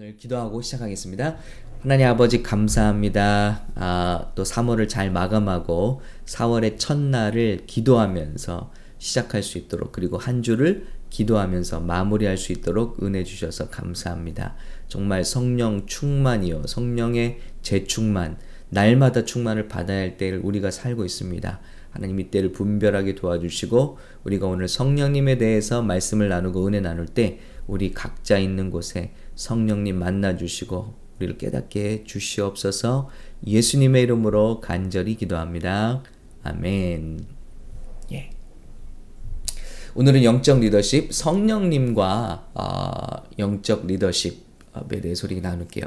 오늘 기도하고 시작하겠습니다. 하나님 아버지 감사합니다. 아, 또 3월을 잘 마감하고 4월의 첫날을 기도하면서 시작할 수 있도록 그리고 한 주를 기도하면서 마무리할 수 있도록 은혜 주셔서 감사합니다. 정말 성령 충만이요. 성령의 재충만, 날마다 충만을 받아야 할 때를 우리가 살고 있습니다. 하나님 이 때를 분별하게 도와주시고 우리가 오늘 성령님에 대해서 말씀을 나누고 은혜 나눌 때 우리 각자 있는 곳에 성령님 만나 주시고 우리를 깨닫게 주시옵소서 예수님의 이름으로 간절히 기도합니다. 아멘. 예. 오늘은 영적 리더십 성령님과 어, 영적 리더십에 대해 소리 나눌게요.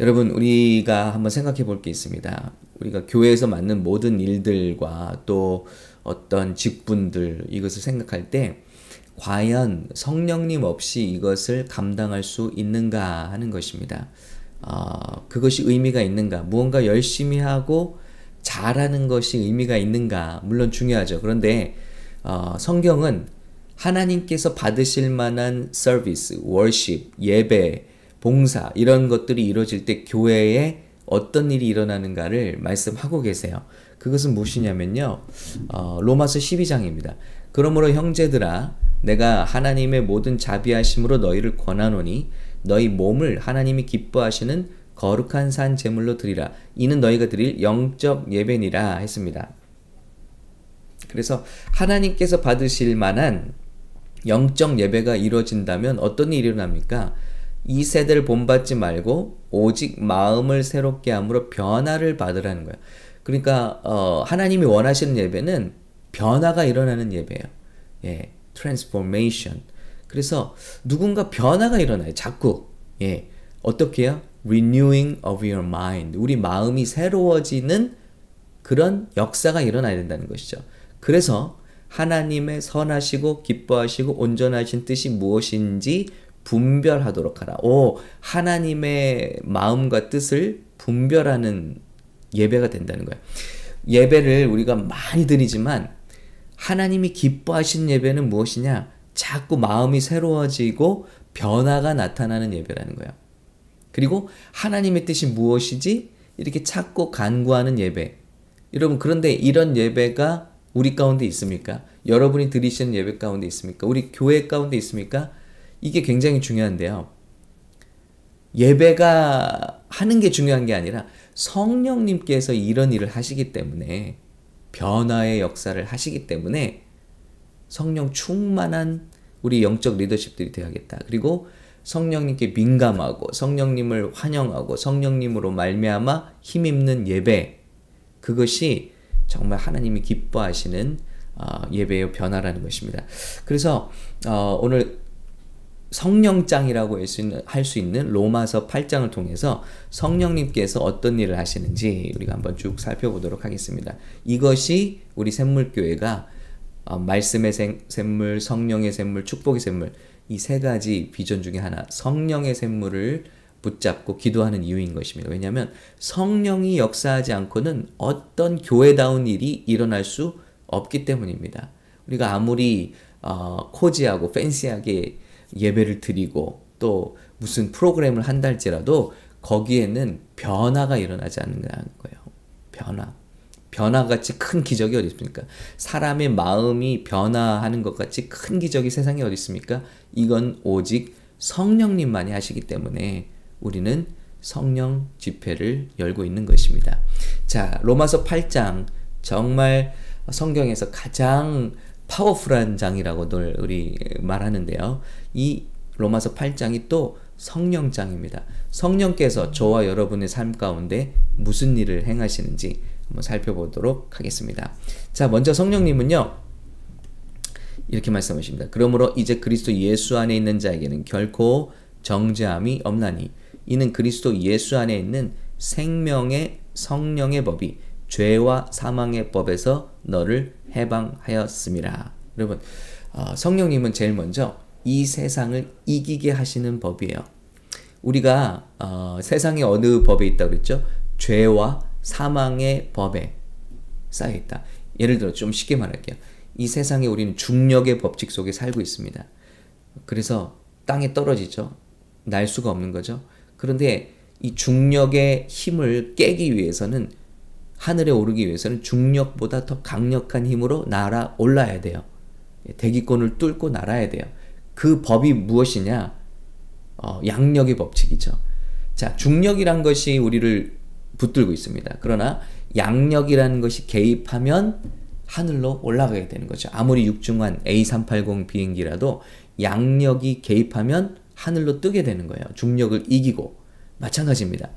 여러분 우리가 한번 생각해 볼 게 있습니다. 우리가 교회에서 맡는 모든 일들과 또 어떤 직분들 이것을 생각할 때 과연 성령님 없이 이것을 감당할 수 있는가 하는 것입니다. 어, 그것이 의미가 있는가? 무언가 열심히 하고 잘하는 것이 의미가 있는가? 물론 중요하죠. 그런데 어, 성경은 하나님께서 받으실 만한 서비스, 월십, 예배, 봉사 이런 것들이 이루어질 때 교회에 어떤 일이 일어나는가를 말씀하고 계세요. 그것은 무엇이냐면요. 어, 로마서 12장입니다. 그러므로 형제들아 내가 하나님의 모든 자비하심으로 너희를 권하노니 너희 몸을 하나님이 기뻐하시는 거룩한 산 제물로 드리라. 이는 너희가 드릴 영적 예배니라 했습니다. 그래서 하나님께서 받으실 만한 영적 예배가 이루어진다면 어떤 일이 일어납니까? 이 세대를 본받지 말고 오직 마음을 새롭게 함으로 변화를 받으라는 거예요. 그러니까 어, 하나님이 원하시는 예배는 변화가 일어나는 예배예요. 예, transformation. 그래서 누군가 변화가 일어나요. 자꾸 예, 어떻게요? renewing of your mind. 우리 마음이 새로워지는 그런 역사가 일어나야 된다는 것이죠. 그래서 하나님의 선하시고 기뻐하시고 온전하신 뜻이 무엇인지 분별하도록 하라. 오, 하나님의 마음과 뜻을 분별하는 예배가 된다는 거예요. 예배를 우리가 많이 드리지만 하나님이 기뻐하시는 예배는 무엇이냐? 자꾸 마음이 새로워지고 변화가 나타나는 예배라는 거예요. 그리고 하나님의 뜻이 무엇이지? 이렇게 찾고 간구하는 예배. 여러분, 그런데 이런 예배가 우리 가운데 있습니까? 여러분이 드리시는 예배 가운데 있습니까? 우리 교회 가운데 있습니까? 이게 굉장히 중요한데요. 예배가 하는 게 중요한 게 아니라 성령님께서 이런 일을 하시기 때문에 변화의 역사를 하시기 때문에 성령 충만한 우리 영적 리더십들이 되어야겠다. 그리고 성령님께 민감하고 성령님을 환영하고 성령님으로 말미암아 힘입는 예배 그것이 정말 하나님이 기뻐하시는 어, 예배의 변화라는 것입니다. 그래서 어, 오늘 성령장이라고 할 수 있는 로마서 8장을 통해서 성령님께서 어떤 일을 하시는지 우리가 한번 쭉 살펴보도록 하겠습니다. 이것이 우리 샘물교회가 어, 말씀의 샘물, 성령의 샘물, 축복의 샘물 이 세 가지 비전 중에 하나 성령의 샘물을 붙잡고 기도하는 이유인 것입니다. 왜냐하면 성령이 역사하지 않고는 어떤 교회다운 일이 일어날 수 없기 때문입니다. 우리가 아무리 어, 코지하고 팬시하게 예배를 드리고 또 무슨 프로그램을 한다 할지라도 거기에는 변화가 일어나지 않는다는 거예요. 변화. 변화같이 큰 기적이 어디 있습니까? 사람의 마음이 변화하는 것 같이 큰 기적이 세상에 어디 있습니까? 이건 오직 성령님만이 하시기 때문에 우리는 성령 집회를 열고 있는 것입니다. 자, 로마서 8장 정말 성경에서 가장 파워풀한 장이라고 늘 우리 말하는데요. 이 로마서 8장이 또 성령장입니다. 성령께서 저와 여러분의 삶 가운데 무슨 일을 행하시는지 한번 살펴보도록 하겠습니다. 자, 먼저 성령님은요. 이렇게 말씀하십니다. 그러므로 이제 그리스도 예수 안에 있는 자에게는 결코 정죄함이 없나니 이는 그리스도 예수 안에 있는 생명의 성령의 법이 죄와 사망의 법에서 너를 해방하였습니다. 여러분, 어, 성령님은 제일 먼저 이 세상을 이기게 하시는 법이에요. 우리가 어, 세상의 어느 법에 있다 그랬죠? 죄와 사망의 법에 쌓여 있다. 예를 들어 좀 쉽게 말할게요. 이 세상에 우리는 중력의 법칙 속에 살고 있습니다. 그래서 땅에 떨어지죠. 날 수가 없는 거죠. 그런데 이 중력의 힘을 깨기 위해서는 하늘에 오르기 위해서는 중력보다 더 강력한 힘으로 날아 올라야 돼요. 대기권을 뚫고 날아야 돼요. 그 법이 무엇이냐? 어, 양력의 법칙이죠. 자, 중력이란 것이 우리를 붙들고 있습니다. 그러나 양력이라는 것이 개입하면 하늘로 올라가게 되는 거죠. 아무리 육중한 A380 비행기라도 양력이 개입하면 하늘로 뜨게 되는 거예요. 중력을 이기고. 마찬가지입니다.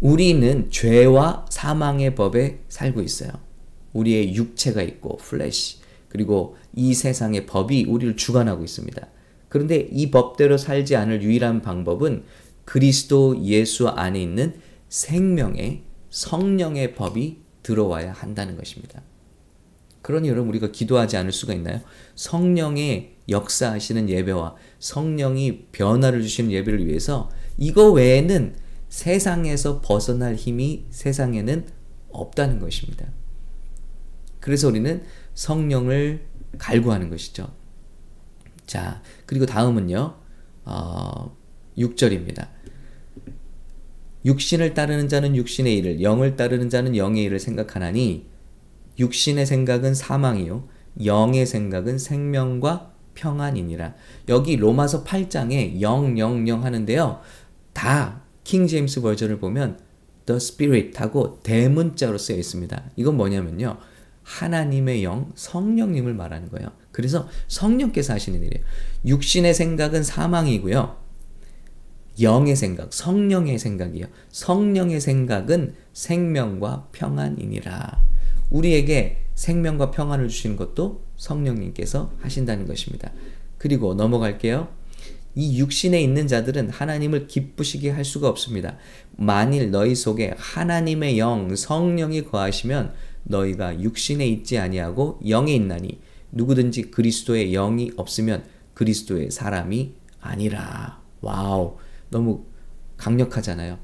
우리는 죄와 사망의 법에 살고 있어요. 우리의 육체가 있고, 플래시. 그리고 이 세상의 법이 우리를 주관하고 있습니다. 그런데 이 법대로 살지 않을 유일한 방법은 그리스도 예수 안에 있는 생명의 성령의 법이 들어와야 한다는 것입니다. 그러니 여러분 우리가 기도하지 않을 수가 있나요? 성령의 역사하시는 예배와 성령이 변화를 주시는 예배를 위해서 이거 외에는 세상에서 벗어날 힘이 세상에는 없다는 것입니다. 그래서 우리는 성령을 갈구하는 것이죠. 자, 그리고 다음은요, 어, 6절입니다. 육신을 따르는 자는 육신의 일을, 영을 따르는 자는 영의 일을 생각하나니, 육신의 생각은 사망이요, 영의 생각은 생명과 평안이니라. 여기 로마서 8장에 영, 영, 영 하는데요. 다 킹 제임스 버전을 보면 the spirit 하고 대문자로 쓰여 있습니다. 이건 뭐냐면요. 하나님의 영, 성령님을 말하는 거예요. 그래서 성령께서 하시는 일이에요. 육신의 생각은 사망이고요. 영의 생각, 성령의 생각이요. 성령의 생각은 생명과 평안이니라. 우리에게 생명과 평안을 주시는 것도 성령님께서 하신다는 것입니다. 그리고 넘어갈게요. 이 육신에 있는 자들은 하나님을 기쁘시게 할 수가 없습니다. 만일 너희 속에 하나님의 영, 성령이 거하시면 너희가 육신에 있지 아니하고 영에 있나니 누구든지 그리스도의 영이 없으면 그리스도의 사람이 아니라. 와우. 너무 강력하잖아요.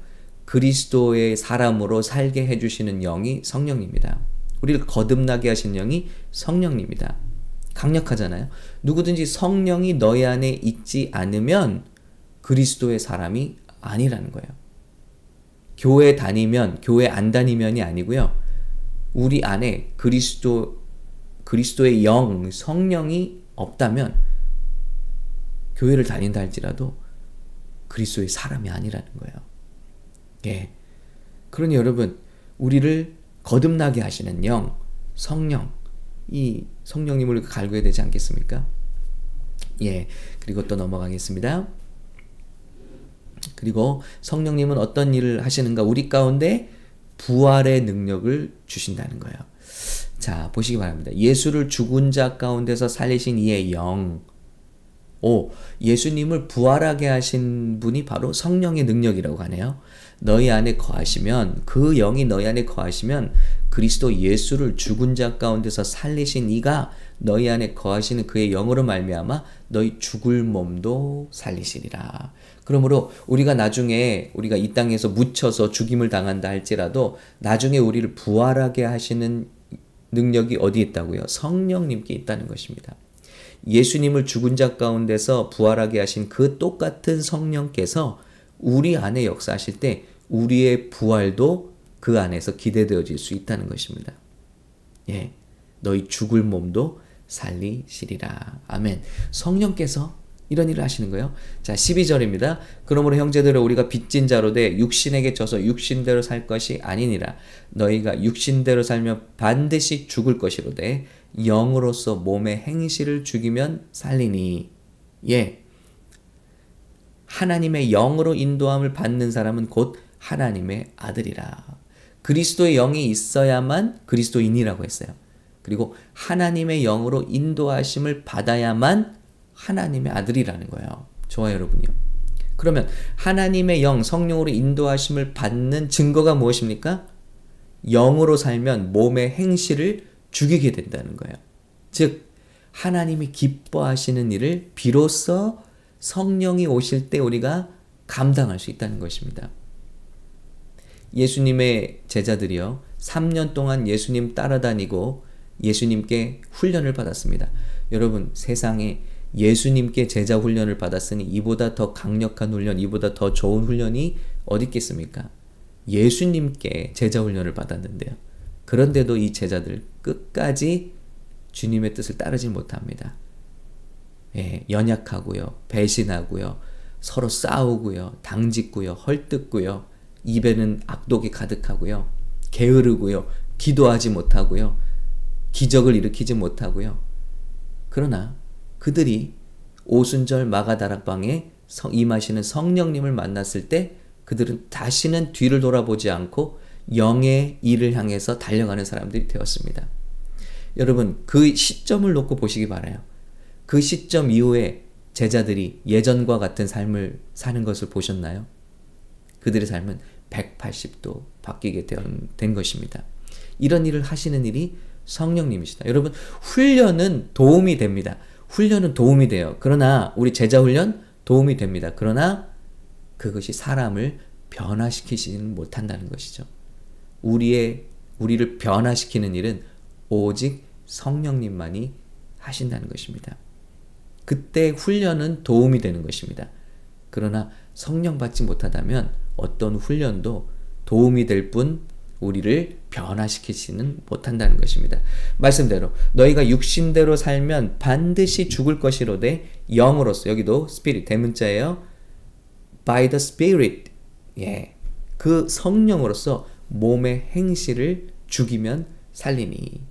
그리스도의 사람으로 살게 해주시는 영이 성령입니다. 우리를 거듭나게 하신 영이 성령입니다. 강력하잖아요. 누구든지 성령이 너희 안에 있지 않으면 그리스도의 사람이 아니라는 거예요. 교회 다니면, 교회 안 다니면이 아니고요. 우리 안에 그리스도 그리스도의 영, 성령이 없다면 교회를 다닌다 할지라도 그리스도의 사람이 아니라는 거예요. 예. 그러니 여러분, 우리를 거듭나게 하시는 영, 성령, 이 성령님을 갈구해야 되지 않겠습니까? 예. 그리고 또 넘어가겠습니다. 그리고 성령님은 어떤 일을 하시는가? 우리 가운데 부활의 능력을 주신다는 거예요. 자, 보시기 바랍니다. 예수를 죽은 자 가운데서 살리신 이의 영. 오, 예수님을 부활하게 하신 분이 바로 성령의 능력이라고 하네요. 너희 안에 거하시면, 그 영이 너희 안에 거하시면 그리스도 예수를 죽은 자 가운데서 살리신 이가 너희 안에 거하시는 그의 영으로 말미암아 너희 죽을 몸도 살리시리라. 그러므로 우리가 나중에 우리가 이 땅에서 묻혀서 죽임을 당한다 할지라도 나중에 우리를 부활하게 하시는 능력이 어디 있다고요? 성령님께 있다는 것입니다. 예수님을 죽은 자 가운데서 부활하게 하신 그 똑같은 성령께서 우리 안에 역사하실 때 우리의 부활도 그 안에서 기대되어질 수 있다는 것입니다. 예. 너희 죽을 몸도 살리시리라. 아멘. 성령께서 이런 일을 하시는 거예요. 자, 12절입니다. 그러므로 형제들을 우리가 빚진 자로 돼 육신에게 져서 육신대로 살 것이 아니니라. 너희가 육신대로 살면 반드시 죽을 것이로되 영으로서 몸의 행실을 죽이면 살리니. 예. 하나님의 영으로 인도함을 받는 사람은 곧 하나님의 아들이라. 그리스도의 영이 있어야만 그리스도인이라고 했어요. 그리고 하나님의 영으로 인도하심을 받아야만 하나님의 아들이라는 거예요. 저와 여러분이요. 그러면 하나님의 영, 성령으로 인도하심을 받는 증거가 무엇입니까? 영으로 살면 몸의 행실을 죽이게 된다는 거예요. 즉, 하나님이 기뻐하시는 일을 비로소 성령이 오실 때 우리가 감당할 수 있다는 것입니다. 예수님의 제자들이요. 3년 동안 예수님 따라다니고 예수님께 훈련을 받았습니다. 여러분, 세상에 예수님께 제자 훈련을 받았으니 이보다 더 강력한 훈련, 이보다 더 좋은 훈련이 어디 있겠습니까? 예수님께 제자 훈련을 받았는데요. 그런데도 이 제자들 끝까지 주님의 뜻을 따르지 못합니다. 예, 연약하고요, 배신하고요, 서로 싸우고요, 당짓고요, 헐뜯고요, 입에는 악독이 가득하고요, 게으르고요, 기도하지 못하고요, 기적을 일으키지 못하고요. 그러나 그들이 오순절 마가다락방에 임하시는 성령님을 만났을 때 그들은 다시는 뒤를 돌아보지 않고 영의 일을 향해서 달려가는 사람들이 되었습니다. 여러분, 그 시점을 놓고 보시기 바라요. 그 시점 이후에 제자들이 예전과 같은 삶을 사는 것을 보셨나요? 그들의 삶은 180도 바뀌게 된 것입니다. 이런 일을 하시는 일이 성령님이시다. 여러분, 훈련은 도움이 됩니다. 훈련은 도움이 돼요. 그러나 우리 제자 훈련 도움이 됩니다. 그러나 그것이 사람을 변화시키지는 못한다는 것이죠. 우리의 우리를 변화시키는 일은 오직 성령님만이 하신다는 것입니다. 그때 훈련은 도움이 되는 것입니다. 그러나 성령 받지 못하다면 어떤 훈련도 도움이 될 뿐 우리를 변화시키지는 못한다는 것입니다. 말씀대로 너희가 육신대로 살면 반드시 죽을 것이로되 영으로서 여기도 스피릿 대문자예요. by the spirit 예. 그 성령으로서 몸의 행실을 죽이면 살리니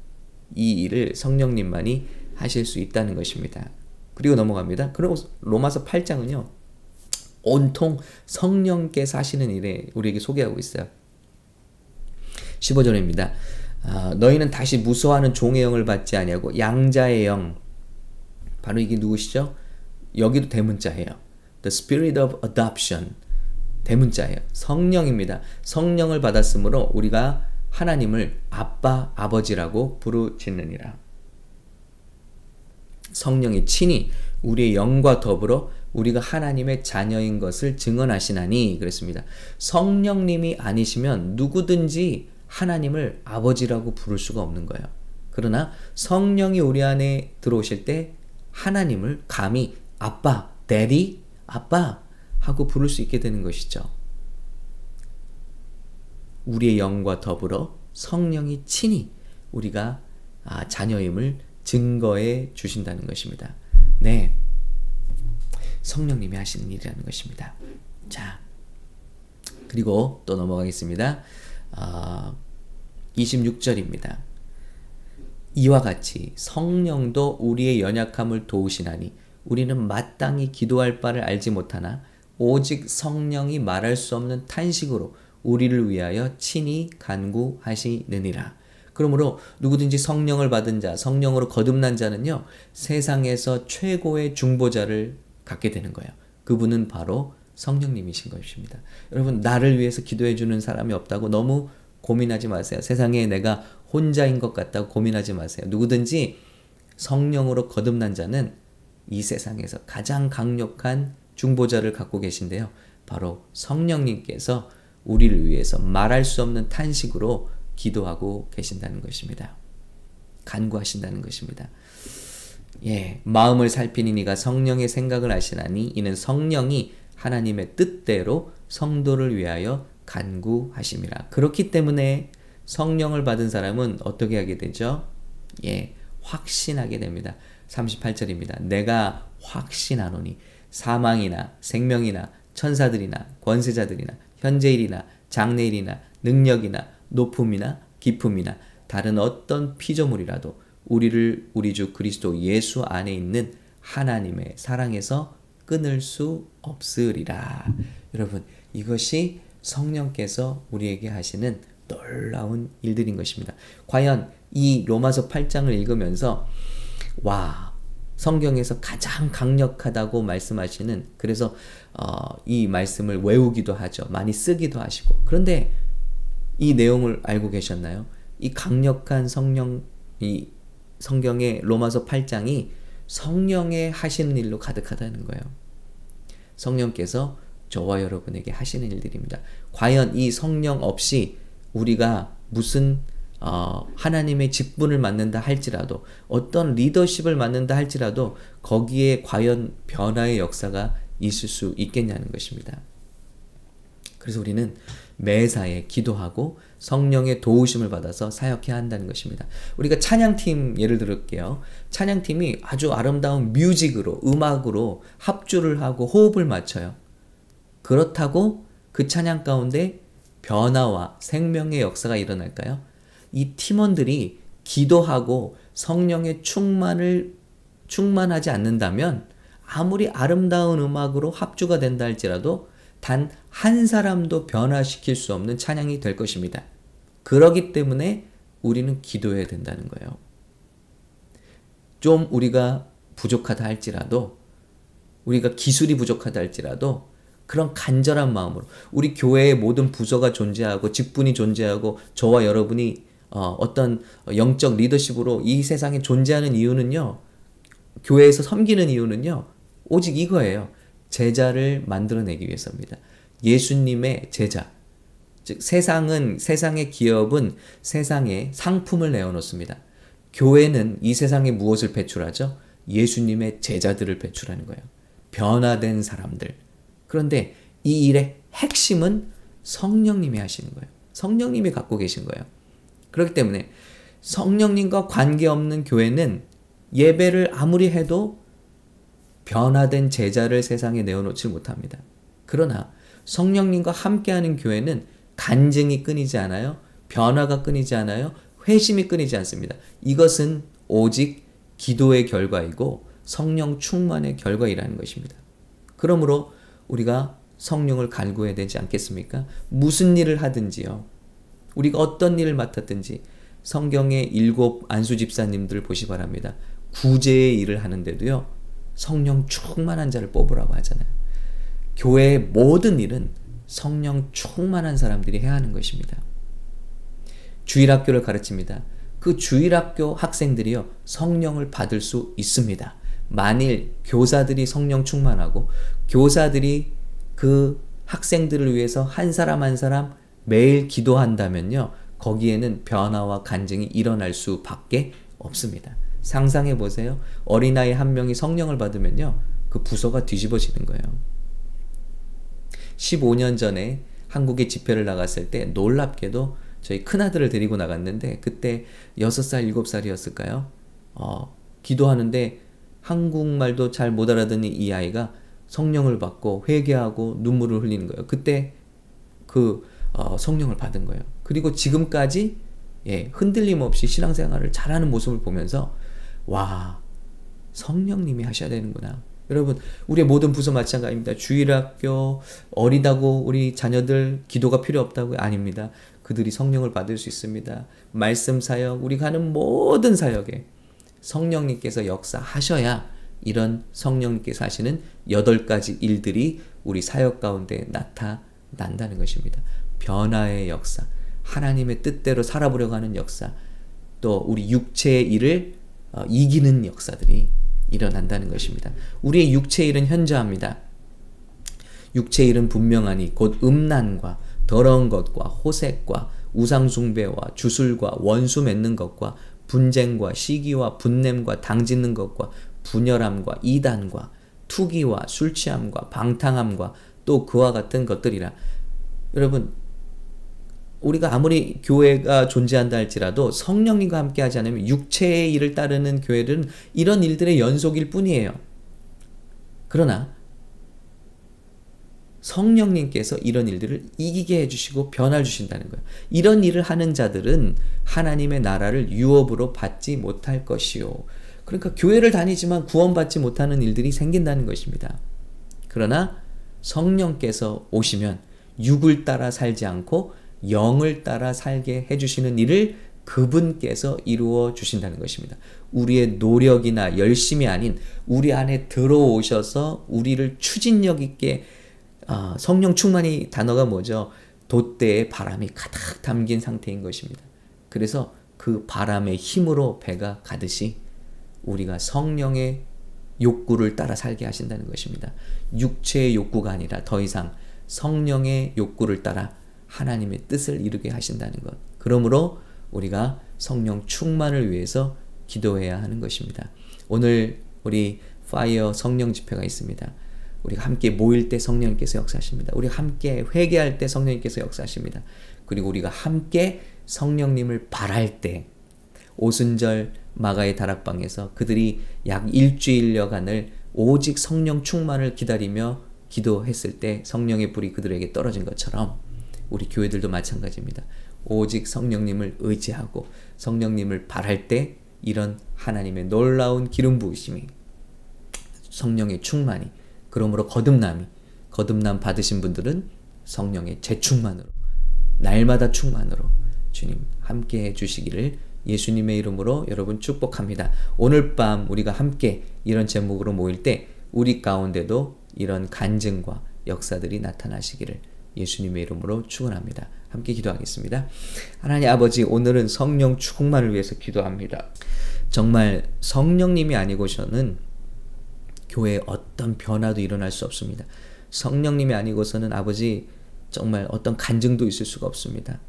이 일을 성령님만이 하실 수 있다는 것입니다. 그리고 넘어갑니다. 그리고 로마서 8장은요. 온통 성령께서 하시는 일에 우리에게 소개하고 있어요. 15절입니다. 아, 너희는 다시 무서워하는 종의 영을 받지 아니하고 양자의 영 바로 이게 누구시죠? 여기도 대문자예요. The Spirit of Adoption 대문자예요. 성령입니다. 성령을 받았으므로 우리가 하나님을 아빠, 아버지라고 부르짖느니라. 성령이 친히 우리의 영과 더불어 우리가 하나님의 자녀인 것을 증언하시나니 그랬습니다. 성령님이 아니시면 누구든지 하나님을 아버지라고 부를 수가 없는 거예요. 그러나 성령이 우리 안에 들어오실 때 하나님을 감히 아빠, 데디, 아빠 하고 부를 수 있게 되는 것이죠. 우리의 영과 더불어 성령이 친히 우리가 아, 자녀임을 증거해 주신다는 것입니다. 네. 성령님이 하시는 일이라는 것입니다. 자. 그리고 또 넘어가겠습니다. 어, 26절입니다. 이와 같이 성령도 우리의 연약함을 도우시나니 우리는 마땅히 기도할 바를 알지 못하나 오직 성령이 말할 수 없는 탄식으로 우리를 위하여 친히 간구하시느니라. 그러므로 누구든지 성령을 받은 자, 성령으로 거듭난 자는요, 세상에서 최고의 중보자를 갖게 되는 거예요. 그분은 바로 성령님이신 것입니다. 여러분, 나를 위해서 기도해 주는 사람이 없다고 너무 고민하지 마세요. 세상에 내가 혼자인 것 같다고 고민하지 마세요. 누구든지 성령으로 거듭난 자는 이 세상에서 가장 강력한 중보자를 갖고 계신데요. 바로 성령님께서 우리를 위해서 말할 수 없는 탄식으로 기도하고 계신다는 것입니다. 간구하신다는 것입니다. 예, 마음을 살피니 니가 성령의 생각을 아시나니 이는 성령이 하나님의 뜻대로 성도를 위하여 간구하심이라. 그렇기 때문에 성령을 받은 사람은 어떻게 하게 되죠? 예, 확신하게 됩니다. 38절입니다. 내가 확신하노니 사망이나 생명이나 천사들이나 권세자들이나 현재일이나 장래일이나 능력이나 높음이나 깊음이나 다른 어떤 피조물이라도 우리를 우리 주 그리스도 예수 안에 있는 하나님의 사랑에서 끊을 수 없으리라. 여러분, 이것이 성령께서 우리에게 하시는 놀라운 일들인 것입니다. 과연 이 로마서 8장을 읽으면서 와 성경에서 가장 강력하다고 말씀하시는 그래서 어, 이 말씀을 외우기도 하죠. 많이 쓰기도 하시고 그런데 이 내용을 알고 계셨나요? 이 강력한 성령 이 성경의 로마서 8장이 성령의 하시는 일로 가득하다는 거예요. 성령께서 저와 여러분에게 하시는 일들입니다. 과연 이 성령 없이 우리가 무슨 어, 하나님의 직분을 맡는다 할지라도 어떤 리더십을 맡는다 할지라도 거기에 과연 변화의 역사가 있을 수 있겠냐는 것입니다. 그래서 우리는 매사에 기도하고 성령의 도우심을 받아서 사역해야 한다는 것입니다. 우리가 찬양팀 예를 들을게요. 찬양팀이 아주 아름다운 뮤직으로 음악으로 합주를 하고 호흡을 맞춰요. 그렇다고 그 찬양 가운데 변화와 생명의 역사가 일어날까요? 이 팀원들이 기도하고 성령의 충만을 충만하지 않는다면 아무리 아름다운 음악으로 합주가 된다 할지라도 단 한 사람도 변화시킬 수 없는 찬양이 될 것입니다. 그러기 때문에 우리는 기도해야 된다는 거예요. 좀 우리가 부족하다 할지라도 우리가 기술이 부족하다 할지라도 그런 간절한 마음으로 우리 교회의 모든 부서가 존재하고 직분이 존재하고 저와 여러분이 어, 어떤 영적 리더십으로 이 세상에 존재하는 이유는요. 교회에서 섬기는 이유는요. 오직 이거예요. 제자를 만들어내기 위해서입니다. 예수님의 제자. 즉 세상은 세상의 기업은 세상에 상품을 내어놓습니다. 교회는 이 세상에 무엇을 배출하죠? 예수님의 제자들을 배출하는 거예요. 변화된 사람들. 그런데 이 일의 핵심은 성령님이 하시는 거예요. 성령님이 갖고 계신 거예요. 그렇기 때문에 성령님과 관계없는 교회는 예배를 아무리 해도 변화된 제자를 세상에 내어놓지 못합니다. 그러나 성령님과 함께하는 교회는 간증이 끊이지 않아요. 변화가 끊이지 않아요. 회심이 끊이지 않습니다. 이것은 오직 기도의 결과이고 성령 충만의 결과이라는 것입니다. 그러므로 우리가 성령을 갈구해야 되지 않겠습니까? 무슨 일을 하든지요. 우리가 어떤 일을 맡았든지 성경의 일곱 안수 집사님들 보시 바랍니다. 구제의 일을 하는데도요. 성령 충만한 자를 뽑으라고 하잖아요. 교회의 모든 일은 성령 충만한 사람들이 해야 하는 것입니다. 주일학교를 가르칩니다. 그 주일학교 학생들이요, 성령을 받을 수 있습니다. 만일 교사들이 성령 충만하고, 교사들이 그 학생들을 위해서 한 사람 한 사람 매일 기도한다면요, 거기에는 변화와 간증이 일어날 수밖에 없습니다. 상상해 보세요. 어린아이 한 명이 성령을 받으면요, 그 부서가 뒤집어지는 거예요. 15년 전에 한국에 집회를 나갔을 때 놀랍게도 저희 큰아들을 데리고 나갔는데 그때 6살, 7살이었을까요? 어, 기도하는데 한국말도 잘 못 알아듣는 이 아이가 성령을 받고 회개하고 눈물을 흘리는 거예요. 그때 그 어, 성령을 받은 거예요. 그리고 지금까지 예, 흔들림 없이 신앙생활을 잘하는 모습을 보면서 와 성령님이 하셔야 되는구나. 여러분, 우리의 모든 부서 마찬가지입니다. 주일학교, 어리다고 우리 자녀들 기도가 필요 없다고요? 아닙니다. 그들이 성령을 받을 수 있습니다. 말씀 사역, 우리가 하는 모든 사역에 성령님께서 역사하셔야 이런 성령님께서 하시는 여덟 가지 일들이 우리 사역 가운데 나타난다는 것입니다. 변화의 역사, 하나님의 뜻대로 살아보려고 하는 역사, 또 우리 육체의 일을 어, 이기는 역사들이 일어난다는 것입니다. 우리의 육체 일은 현저합니다. 육체 일은 분명하니 곧 음란과 더러운 것과 호색과 우상숭배와 주술과 원수 맺는 것과 분쟁과 시기와 분냄과 당짓는 것과 분열함과 이단과 투기와 술취함과 방탕함과 또 그와 같은 것들이라. 여러분 우리가 아무리 교회가 존재한다 할지라도 성령님과 함께 하지 않으면 육체의 일을 따르는 교회들은 이런 일들의 연속일 뿐이에요. 그러나 성령님께서 이런 일들을 이기게 해주시고 변화 주신다는 거예요. 이런 일을 하는 자들은 하나님의 나라를 유업으로 받지 못할 것이요. 그러니까 교회를 다니지만 구원받지 못하는 일들이 생긴다는 것입니다. 그러나 성령께서 오시면 육을 따라 살지 않고 영을 따라 살게 해주시는 일을 그분께서 이루어 주신다는 것입니다. 우리의 노력이나 열심이 아닌 우리 안에 들어오셔서 우리를 추진력 있게 어, 성령 충만이 단어가 뭐죠? 돛대에 바람이 가득 담긴 상태인 것입니다. 그래서 그 바람의 힘으로 배가 가듯이 우리가 성령의 욕구를 따라 살게 하신다는 것입니다. 육체의 욕구가 아니라 더 이상 성령의 욕구를 따라 하나님의 뜻을 이루게 하신다는 것. 그러므로 우리가 성령 충만을 위해서 기도해야 하는 것입니다. 오늘 우리 파이어 성령 집회가 있습니다. 우리가 함께 모일 때 성령님께서 역사하십니다. 우리가 함께 회개할 때 성령님께서 역사하십니다. 그리고 우리가 함께 성령님을 바랄 때 오순절 마가의 다락방에서 그들이 약 일주일여간을 오직 성령 충만을 기다리며 기도했을 때 성령의 불이 그들에게 떨어진 것처럼 우리 교회들도 마찬가지입니다. 오직 성령님을 의지하고 성령님을 바랄 때 이런 하나님의 놀라운 기름 부으심이 성령의 충만이 그러므로 거듭남이 거듭남 받으신 분들은 성령의 재충만으로 날마다 충만으로 주님 함께 해 주시기를 예수님의 이름으로 여러분 축복합니다. 오늘 밤 우리가 함께 이런 제목으로 모일 때 우리 가운데도 이런 간증과 역사들이 나타나시기를 예수님의 이름으로 축원합니다. 함께 기도하겠습니다. 하나님 아버지 오늘은 성령 충만을 위해서 기도합니다. 정말 성령님이 아니고서는 교회에 어떤 변화도 일어날 수 없습니다. 성령님이 아니고서는 아버지 정말 어떤 간증도 있을 수가 없습니다.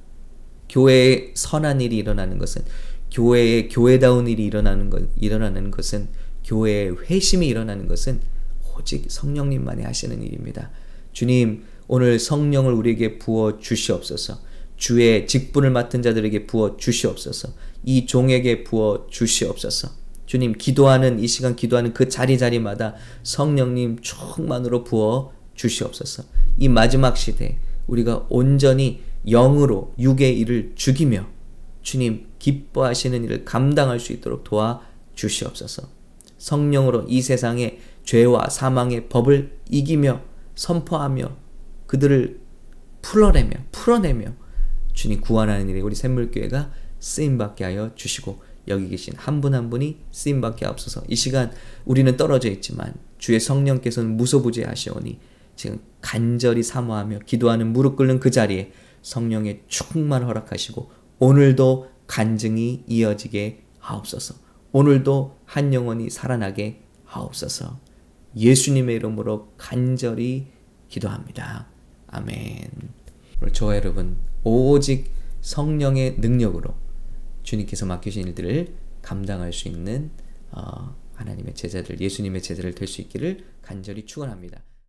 교회에 선한 일이 일어나는 것은 교회에 교회다운 일이 일어나는 것 일어나는 것은 교회에 회심이 일어나는 것은 오직 성령님만이 하시는 일입니다. 주님 오늘 성령을 우리에게 부어 주시옵소서. 주의 직분을 맡은 자들에게 부어 주시옵소서. 이 종에게 부어 주시옵소서. 주님 기도하는 이 시간 기도하는 그 자리 자리마다 성령님 충만으로 부어 주시옵소서. 이 마지막 시대 우리가 온전히 영으로 육의 일을 죽이며 주님 기뻐하시는 일을 감당할 수 있도록 도와 주시옵소서. 성령으로 이 세상의 죄와 사망의 법을 이기며 선포하며 그들을 풀어내며 풀어내며 주님 구원하는 일에 우리 샘물교회가 쓰임 받게 하여 주시고 여기 계신 한 분한 분이 쓰임 받게 하옵소서. 이 시간 우리는 떨어져 있지만 주의 성령께서는 무소부재하시오니 지금 간절히 사모하며 기도하는 무릎 꿇는 그 자리에 성령의 충만 허락하시고 오늘도 간증이 이어지게 하옵소서. 오늘도 한 영혼이 살아나게 하옵소서. 예수님의 이름으로 간절히 기도합니다. 아멘. 저와 여러분 오직 성령의 능력으로 주님께서 맡기신 일들을 감당할 수 있는 어, 하나님의 제자들, 예수님의 제자를 될 수 있기를 간절히 축원합니다.